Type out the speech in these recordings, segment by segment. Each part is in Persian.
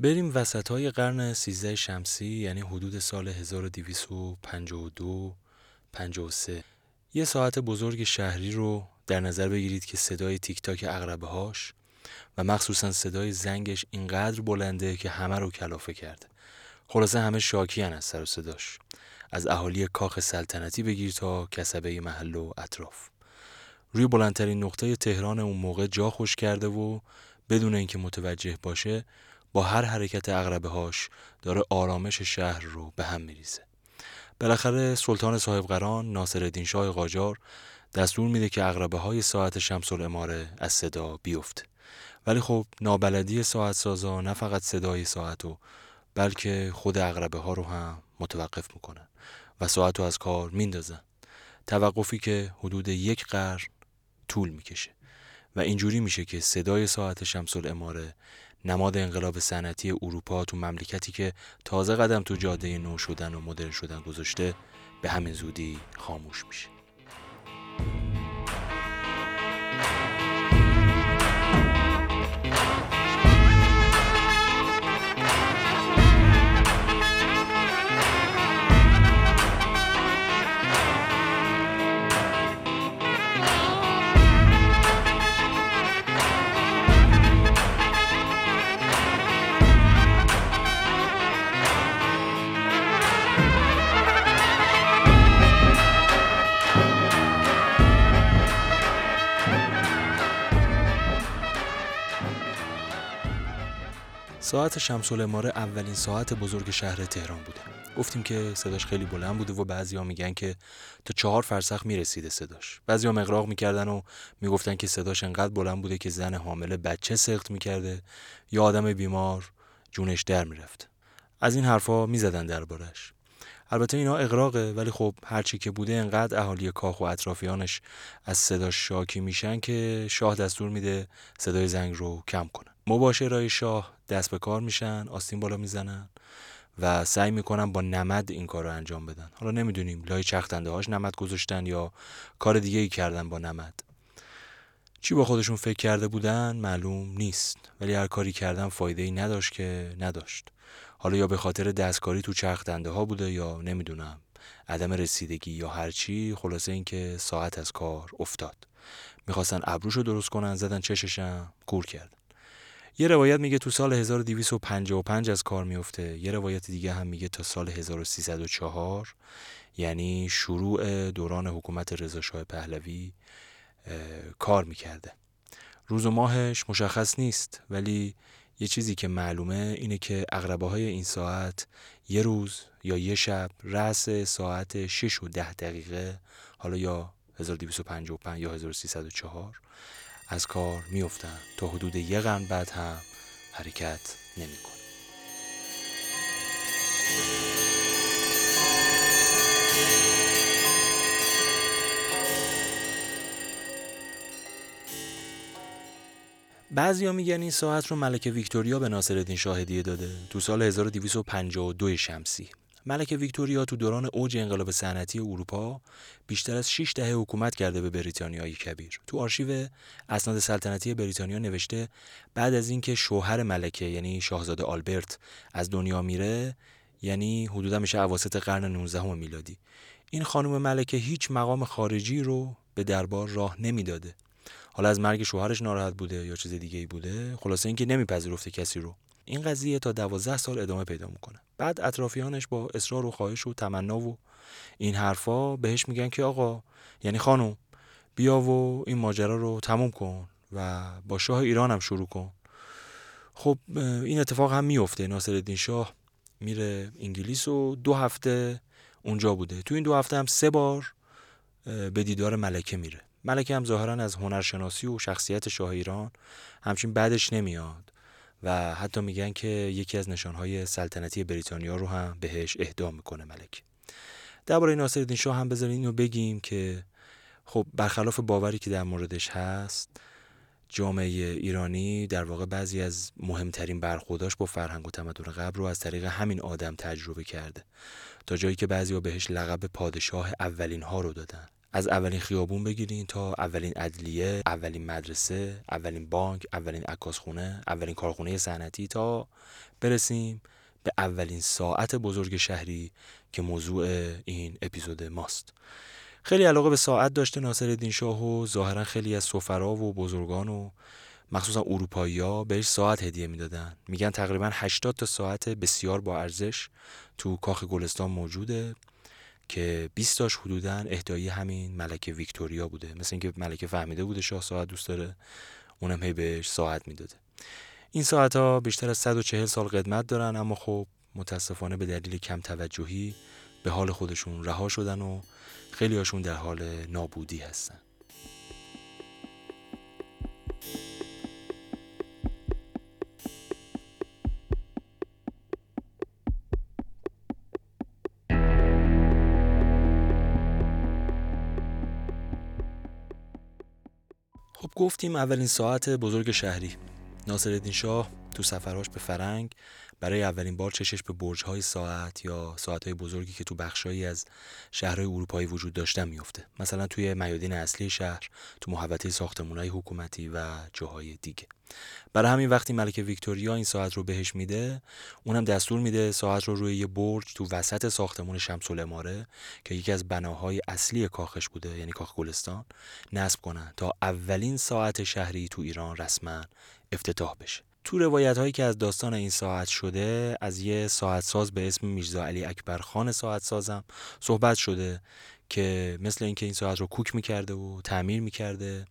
بریم وسط های قرن 13 شمسی یعنی حدود سال 1252 53 یه ساعت بزرگ شهری رو در نظر بگیرید که صدای تیک تاک اغربه هاش و مخصوصا صدای زنگش اینقدر بلنده که همه رو کلافه کرده. خلاصه همه شاکی از سر و صداش. از اهالی کاخ سلطنتی بگیر تا کسبه محل و اطراف. روی بلندترین نقطه تهران اون موقع جا خوش کرده و بدون اینکه متوجه باشه با هر حرکت اغربه هاش داره آرامش شهر رو به هم میریزه. بالاخره سلطان صاحب قران ناصر الدین شاه قاجار دستور میده که اغربه های ساعت شمس الاماره از صدا بیفته ولی خب نابلدی ساعت سازا نه فقط صدای ساعت و بلکه خود اغربه ها رو هم متوقف می‌کنن و ساعت رو از کار میندازن توقفی که حدود یک قرن طول می‌کشه و اینجوری میشه که صدای ساعت شمس الاماره نماد انقلاب صنعتی اروپا تو مملکتی که تازه قدم تو جاده نو شدن و مدرن شدن گذاشته به همین زودی خاموش میشه. ساعت شمس اولین ساعت بزرگ شهر تهران بوده. گفتیم که صداش خیلی بلند بوده و بعضیا میگن که تا چهار فرسخ می‌رسیده صداش. بعضیا مقراق می‌کردن و می‌گفتن که صداش انقدر بلند بوده که زن حامله بچه سخت می‌کرده. یا آدم بیمار جونش در می‌رفت. از این حرفا می‌زدن دربارش البته اینا اقراقه ولی خب هرچی که بوده انقدر اهالی کاخ و اطرافیانش از صداش شاکی میشن که شاه دستور میده صدای زنگ رو کم کنه مباشرای شاه دست به کار میشن آستین بالا می‌زنن و سعی می‌کنن با نمد این کار رو انجام بدن. حالا نمی‌دونیم لای چختنده هاش نمد گذاشتن یا کار دیگه ای کردن با نمد. چی با خودشون فکر کرده بودن معلوم نیست. ولی هر کاری کردن فایده ای نداشت که نداشت. حالا یا به خاطر دستکاری تو چختنده ها بوده یا نمی‌دونم عدم رسیدگی یا هرچی خلاصه اینکه ساعت از کار افتاد. می‌خواستن ابروشو درست کنن زدن چششم کور کردن. یه روایت میگه تو سال 1255 از کار میفته. یه روایت دیگه هم میگه تا سال 1304 یعنی شروع دوران حکومت رضا شاه پهلوی کار می‌کرده. روز و ماهش مشخص نیست ولی یه چیزی که معلومه اینه که اغربه های این ساعت یه روز یا یه شب رأس ساعت 6 و 10 دقیقه حالا یا 1255 یا 1304 از کار میفتن تا حدود یه قرن بعد هم حرکت نمی‌کنه. بعضیا میگن این ساعت رو ملکه ویکتوریا به ناصرالدین شاه هدیه داده. تو سال 1252 شمسی. ملکه ویکتوریا تو دوران اوج انقلاب صنعتی اروپا بیشتر از 6 دهه حکومت کرده به بریتانیای کبیر. تو آرشیو اسناد سلطنتی بریتانیا نوشته بعد از اینکه شوهر ملکه یعنی شاهزاده آلبرت از دنیا میره یعنی حدودا میشه اواسط قرن 19 میلادی. این خانم ملکه هیچ مقام خارجی رو به دربار راه نمی‌داده. حالا از مرگ شوهرش ناراحت بوده یا چیز دیگه ای بوده خلاصه اینکه نمیپذیرفته کسی رو. این قضیه تا دوازده سال ادامه پیدا می‌کنه. بعد اطرافیانش با اصرار و خواهش و تمنا و این حرفا بهش میگن که آقا یعنی خانم بیا و این ماجرا رو تموم کن و با شاه ایران هم شروع کن. خب این اتفاق هم میفته ناصر الدین شاه میره انگلیس و دو هفته اونجا بوده. تو این دو هفته هم سه بار به دیدار ملکه میره. ملکه هم ظاهرا از هنرشناسی و شخصیت شاه ایران همچین بعدش نمیاد. و حتی میگن که یکی از نشانهای سلطنتی بریتانیا رو هم بهش اهدا می‌کنه ملک. درباره ناصرالدین شاه هم بذارین اینو بگیم که خب برخلاف باوری که در موردش هست جامعه ایرانی در واقع بعضی از مهمترین برخورداش با فرهنگ و تمدن قبل رو از طریق همین آدم تجربه کرده. تا جایی که بعضی بهش لقب پادشاه اولین ها رو دادن. از اولین خیابون بگیرین تا اولین ادلیه اولین مدرسه اولین بانک اولین عکاسخونه اولین کارخونه صنعتی تا برسیم به اولین ساعت بزرگ شهری که موضوع این اپیزود ماست. خیلی علاقه به ساعت داشته ناصر شاه و ظاهرا خیلی از سفرا و بزرگان و مخصوصا اروپایی ها بهش ساعت هدیه می‌دادن. میگن تقریبا 80 تا ساعت بسیار با ارزش تو کاخ گلستان موجوده. که 20 تاش حدودا اهدایی همین ملکه ویکتوریا بوده. مثل اینکه ملکه فهمیده بوده شاه ساعت دوست داره اونم هی بهش ساعت می‌داده. این ساعت ها بیشتر از 140 سال قدمت دارن اما خب متاسفانه به دلیل کم توجهی به حال خودشون رها شدن و خیلی هاشون در حال نابودی هستن. گفتیم اولین ساعت بزرگ شهری. ناصرالدین شاه تو سفراش به فرنگ برای اولین بار چشش به برج‌های ساعت یا ساعت‌های بزرگی که تو بخشایی از شهرهای اروپایی وجود داشتن میفته مثلا توی میادین اصلی شهر تو محوطه ساختمان‌های حکومتی و جاهای دیگه. برای همین وقتی ملکه ویکتوریا این ساعت رو بهش میده اونم دستور میده ساعت رو روی یه برج تو وسط ساختمون شمس الاماره که یکی از بناهای اصلی کاخش بوده یعنی کاخ گلستان نصب کنن تا اولین ساعت شهری تو ایران رسما افتتاح بشه. تو روایت هایی که از داستان این ساعت شده از یه ساعت ساز به اسم میرزا علی اکبر خان ساعت سازم صحبت شده که مثل اینکه این ساعت رو کوک می‌کرده و تعمیر می‌کرده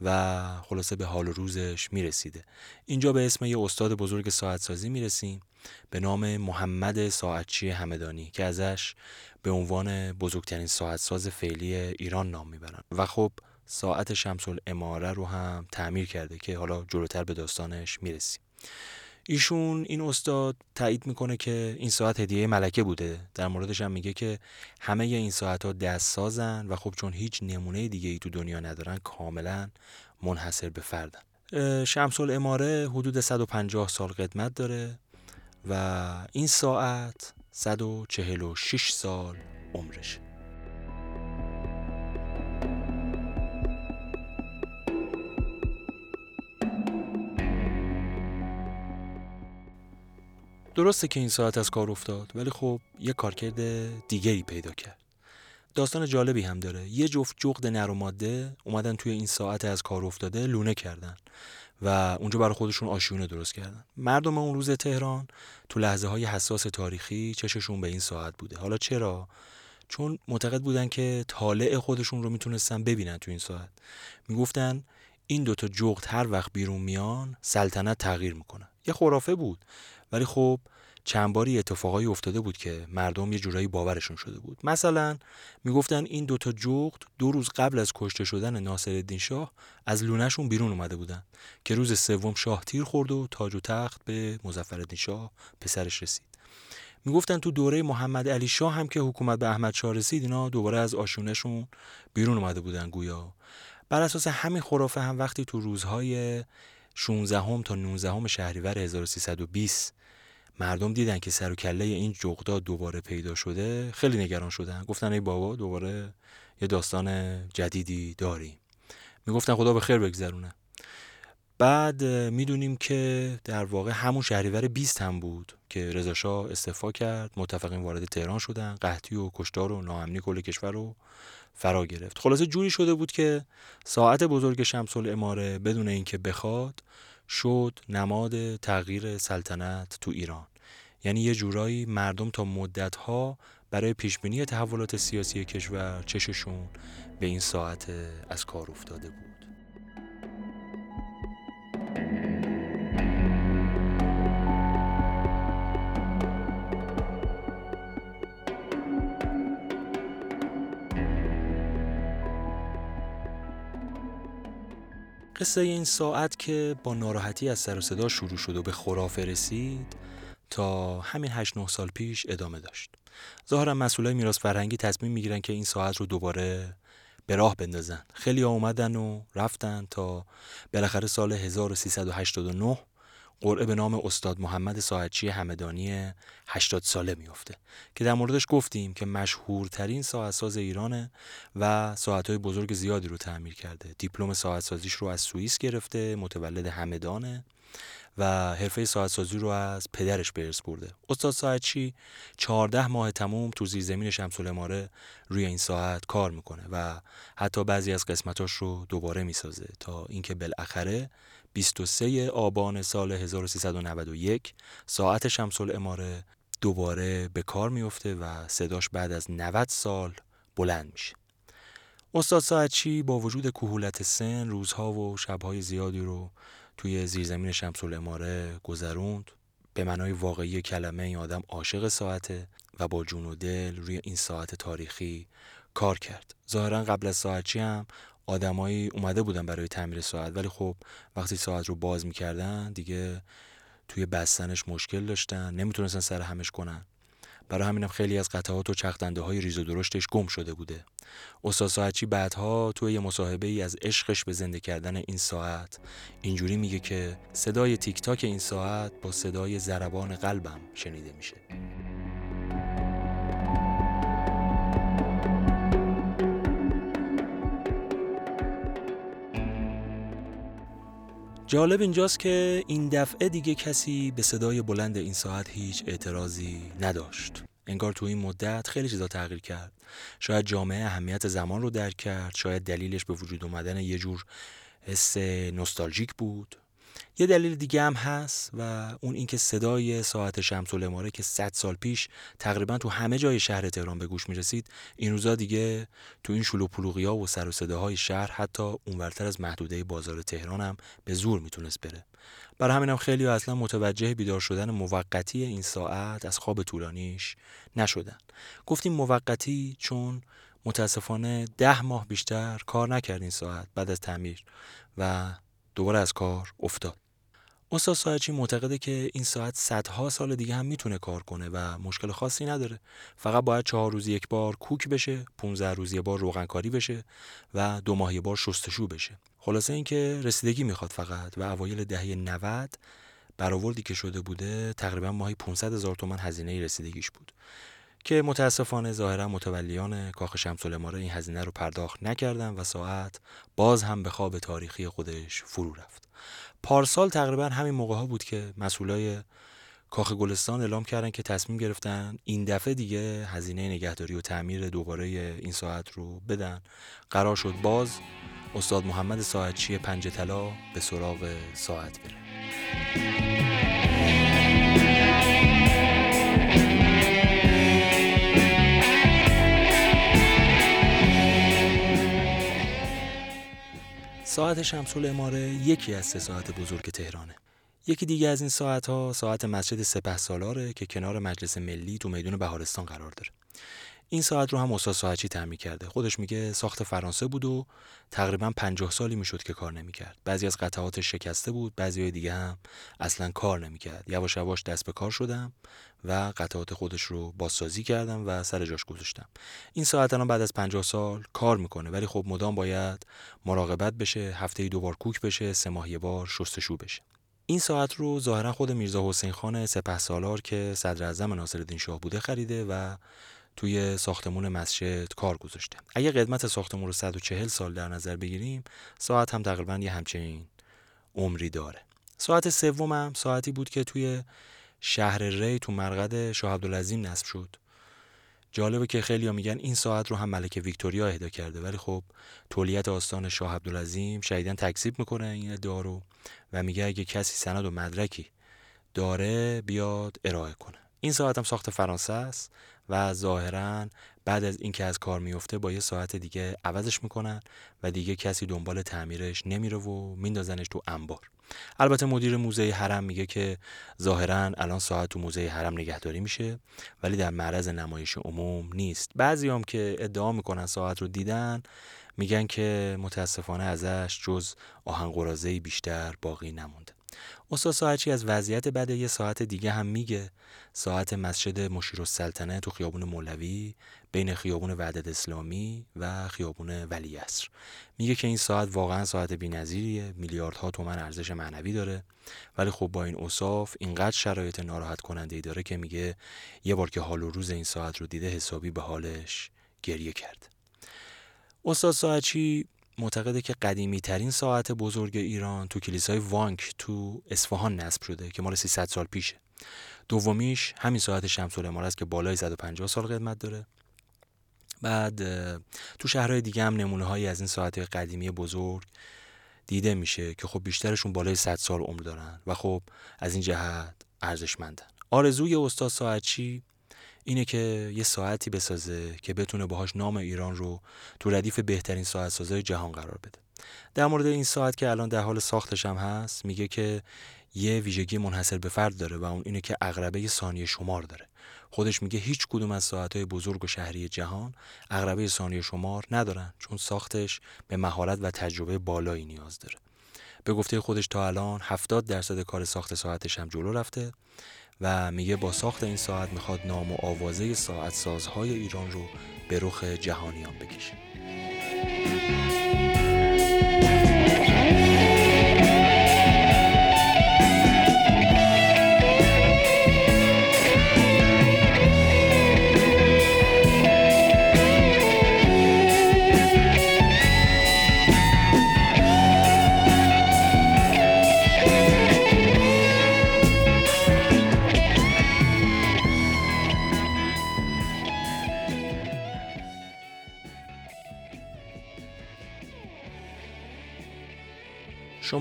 و خلاصه به حال و روزش می‌رسیده. اینجا به اسم یه استاد بزرگ ساعت سازی می‌رسیم به نام محمد ساعتچی همدانی که ازش به عنوان بزرگترین ساعت ساز فعلی ایران نام می‌برن. و خب ساعت شمس اماره رو هم تعمیر کرده که حالا جلوتر به داستانش می‌رسیم. ایشون این استاد تایید می‌کنه که این ساعت هدیه ملکه بوده. در موردش هم میگه که همه این ساعت ها دست سازن و خب چون هیچ نمونه دیگه ای تو دنیا ندارن کاملا منحصر به فردن. شمس اماره حدود 150 سال قدمت داره و این ساعت 146 سال عمرشه. درسته که این ساعت از کار افتاد ولی خب یه کارکرد دیگری پیدا کرد. داستان جالبی هم داره. یه جفت جغد نر و ماده اومدن توی این ساعت از کار افتاده لونه کردن و اونجا برای خودشون آشیونه درست کردن. مردم اون روز تهران تو لحظه های حساس تاریخی چششون به این ساعت بوده. حالا چرا؟ چون معتقد بودن که طالع خودشون رو می‌تونستن ببینن تو این ساعت. می‌گفتن این دوتا جغد هر وقت بیرون میان سلطنت تغییر می‌کنن یه خرافه بود. ولی خب چند باری اتفاقایی افتاده بود که مردم یه جورایی باورشون شده بود. مثلا می‌گفتن این دوتا جغد دو روز قبل از کشته شدن ناصرالدین شاه از لونهشون بیرون اومده بودن که روز سوم شاه تیر خورد و تاج و تخت به مظفرالدین شاه پسرش رسید. می‌گفتن تو دوره محمد علی شاه هم که حکومت به احمد شاه رسید اینا دوباره از آشونشون بیرون اومده بودن گویا. بر اساس همین خرافه هم وقتی تو روزهای 16 تا 19 شهریور 1320 مردم دیدن که سر و کله این جغدا دوباره پیدا شده خیلی نگران شدن. گفتن ای بابا دوباره یه داستان جدیدی داریم. می‌گفتن خدا به خیر بگذرونه. بعد می‌دونیم که در واقع همون شهریور 20 هم بود که رضا شاه استعفا کرد. متفقین وارد تهران شدن. قحطی و کشتار و ناامنی کل کشور رو فرا گرفت. خلاصه جوری شده بود که ساعت بزرگ شمس اماره بدون اینکه بخواد شد نماد تغییر سلطنت تو ایران. یعنی یه جورایی مردم تا مدتها برای پیشبینی تحولات سیاسی کشور چششون به این ساعت از کار افتاده بود. قصه این ساعت که با ناراحتی از سر صدا شروع شد و به خرافه رسید تا همین 8 9 سال پیش ادامه داشت. ظاهرا مسئولای میراث فرهنگی تصمیم می‌گیرن که این ساعت رو دوباره به راه بندازن. خیلی ها اومدن و رفتن تا بالاخره سال 1389 قرعه به نام استاد محمد ساعتچی همدانی 80 ساله میفته که در موردش گفتیم که مشهورترین ساعتساز ایرانه و ساعتهای بزرگ زیادی رو تعمیر کرده. دیپلم ساعتسازیش رو از سوئیس گرفته متولد همدانه و حرفه ساعتسازی رو از پدرش به ارث برده. استاد ساعتچی 14 ماه تموم تو زیرزمین شمس الاماره روی این ساعت کار می‌کنه و حتی بعضی از قسمتاش رو دوباره می‌سازه تا اینکه بالاخره 23 آبان سال 1391 ساعت شمس الاماره دوباره به کار میفته و صداش بعد از 90 سال بلند میشه. استاد ساعتچی با وجود کهولت سن روزها و شبهای زیادی رو توی زیرزمین شمس الاماره گذروند. به معنای واقعی کلمه این آدم عاشق ساعته و با جون و دل روی این ساعت تاریخی کار کرد. ظاهرا قبل از ساعتچی هم آدمایی اومده بودن برای تعمیر ساعت ولی خب وقتی ساعت رو باز می‌کردن دیگه توی بستنش مشکل داشتن نمی‌تونستن سر همش کنن. برای همینم خیلی از قطعات و چختنده های ریز و درشتش گم شده بوده. استاد ساعتچی بعدها توی یه مصاحبه ای از عشقش به زنده کردن این ساعت اینجوری میگه که صدای تیک تاک این ساعت با صدای ضربان قلبم شنیده میشه. جالب اینجاست که این دفعه دیگه کسی به صدای بلند این ساعت هیچ اعتراضی نداشت. انگار تو این مدت خیلی چیزا تغییر کرد. شاید جامعه اهمیت زمان رو درک کرد شاید دلیلش به وجود اومدن یه جور حس نوستالژیک بود. یه دلیل دیگه هم هست و اون اینکه صدای ساعت شمس الاماره که 100 سال پیش تقریبا تو همه جای شهر تهران به گوش می‌رسید این روزا دیگه تو این شلو پلوغیا و سر و صداهای شهر حتی اونورتر از محدوده بازار تهران هم به زور می‌تونست بره. برای همینم خیلی اصلا متوجه بیدار شدن موقتی این ساعت از خواب طولانیش نشدن. گفتیم موقتی چون متاسفانه ده ماه بیشتر کار نکرد این ساعت بعد از تعمیر و دوباره از کار افتاد. استاد ساعتچی معتقده که این ساعت صدها سال دیگه هم می‌تونه کار کنه و مشکل خاصی نداره. فقط باید چهار روز یک بار کوک بشه 15 روز یک بار روغنکاری بشه و دو ماه یک بار شستشو بشه. خلاصه اینکه رسیدگی می‌خواد فقط و اوایل دهه 90 برآوردی که شده بوده تقریبا ماهی 500 هزار تومن هزینه رسیدگیش بود. که متاسفانه ظاهرا متولیان کاخ شمس این هزینه رو پرداخت نکردن و ساعت باز هم به خواب تاریخی خودش فرو رفت. پارسال تقریبا همین موقع ها بود که مسئولای کاخ گلستان اعلام کردن که تصمیم گرفتن این دفعه دیگه هزینه نگهداری و تعمیر دوباره این ساعت رو بدن. قرار شد باز استاد محمد ساعتچی پنج طلا به سراغ ساعت بره. ساعت شمس اماره یکی از سه ساعت بزرگ تهرانه. یکی دیگه از این ساعت ها ساعت مسجد سپه سالاره که کنار مجلس ملی تو میدون بهارستان قرار داره. این ساعت رو هم استاد ساعتچی تعمیر کرده. خودش میگه ساخت فرانسه بود و تقریبا 50 سالی می‌شد که کار نمی‌کرد. بعضی از قطعاتش شکسته بود بعضی دیگه هم اصلا کار نمی‌کرد. یواش یواش دست به کار شدم و قطعات خودش رو بازسازی کردم و سر جاش گذاشتم. این ساعت الان بعد از 50 سال کار می‌کنه ولی خب مدام باید مراقبت بشه هفته دوبار کوک بشه سه ماه یه بار شستشو بشه. این ساعت رو ظاهرا خود میرزا حسین خان سپه سالار که صدر اعظم ناصرالدین شاه بوده خریده و توی ساختمون مسجد کار گذاشته. اگه قدمت ساختمون رو 140 سال در نظر بگیریم ساعت هم تقریبا یه همچین عمری داره. ساعت سومم ساعتی بود که توی شهر ری تو مرقد شاه عبدالعظیم نصب شد. جالبه که خیلی ها میگن این ساعت رو هم ملکه ویکتوریا اهدا کرده ولی خب تولیت آستان شاه عبدالعظیم شدیدن تکذیب می‌کنه این ادعا و میگه اگه کسی سند و مدرکی داره بیاد ارائه کنه. این ساعت هم ساخت فرانسه است. و ظاهرا بعد از اینکه از کار میفته با یه ساعت دیگه عوضش می‌کنن و دیگه کسی دنبال تعمیرش نمیره و میندازنش تو انبار. البته مدیر موزه حرم میگه که ظاهرا الان ساعت تو موزه حرم نگهداری میشه ولی در معرض نمایش عموم نیست. بعضی هم که ادعا می‌کنن ساعت رو دیدن میگن که متاسفانه ازش جز آهنگرازه بیشتر باقی نمونده. استاد ساعتی از وضعیت بعد یه ساعت دیگه هم میگه. ساعت مسجد مشیر السلطنه تو خیابون مولوی بین خیابون وعدت اسلامی و خیابون ولی میگه که این ساعت واقعا ساعت بی‌نظیریه میلیاردها تومن ارزش معنوی داره. ولی خب با این اوصاف اینقدر شرایط ناراحت کننده ای داره که میگه یه بار که حال و روز این ساعت رو دیده حسابی به حالش گریه کرد. استاد ساعتی معتقده که قدیمی ترین ساعت بزرگ ایران تو کلیسای وانک تو اصفهان نصب شده که مال 300 سال پیشه. دومیش همین ساعت شمس الاماره است که بالای 150 سال قدمت داره. بعد تو شهرهای دیگه هم نمونه هایی از این ساعت قدیمی بزرگ دیده میشه که خب بیشترشون بالای 100 سال عمر دارن و خب از این جهت ارزشمندن. آرزوی استاد ساعتچی اینه که یه ساعتی بسازه که بتونه باهاش نام ایران رو تو ردیف بهترین ساعت سازای جهان قرار بده. در مورد این ساعت که الان در حال ساختش هم هست میگه که یه ویژگی منحصر به فرد داره و اون اینه که اقربه ثانیه شمار داره. خودش میگه هیچ کدوم از ساعتهای بزرگ و شهری جهان اقربه ثانیه شمار ندارن چون ساختش به مهارت و تجربه بالایی نیاز داره. به گفته خودش تا الان 70 درصد کار ساخت ساعتش هم جلو رفته. و میگه با ساخت این ساعت می‌خواد نام و آوازه ساعت سازهای ایران رو به رخ جهانیان بکشه.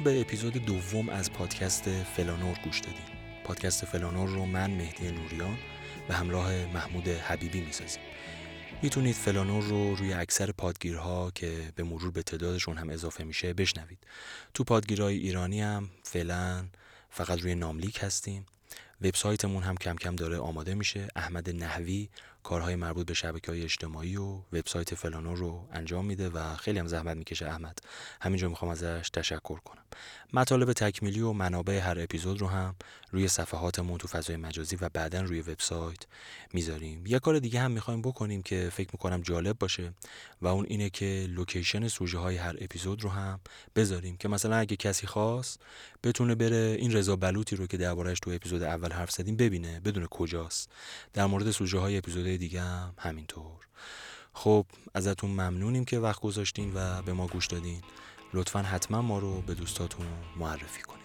به اپیزود دوم از پادکست فلانور گوش دادید. پادکست فلانور رو من مهدی نوریان به همراه محمود حبیبی می‌سازیم. می‌تونید فلانور رو روی اکثر پادگیرها که به مرور به تعدادشون هم اضافه میشه بشنوید. تو پادگیرهای ایرانی هم فعلا فقط روی ناملیک هستیم. وبسایتمون هم کم کم داره آماده میشه. احمد نحوی کارهای مربوط به شبکه های اجتماعی و وبسایت فلانو رو انجام میده و خیلی هم زحمت می‌کشه احمد. همینجا می‌خوام ازش تشکر کنم. مطالب تکمیلی و منابع هر اپیزود رو هم روی صفحاتمون تو فضای مجازی و بعدا روی وبسایت می‌ذاریم. یه کار دیگه هم می‌خوایم بکنیم که فکر می‌کنم جالب باشه و اون اینه که لوکیشن سوژه های هر اپیزود رو هم بذاریم که مثلا اگه کسی خواست بتونه بره این رضا بلوطی رو که دربارهش تو اپیزود اول حرف زدیم ببینه بدون کجاست. در مورد سوژه های اپیزود دیگه هم همینطور. خب ازتون ممنونیم که وقت گذاشتین و به ما گوش دادین. لطفا حتما ما رو به دوستاتون معرفی کنید.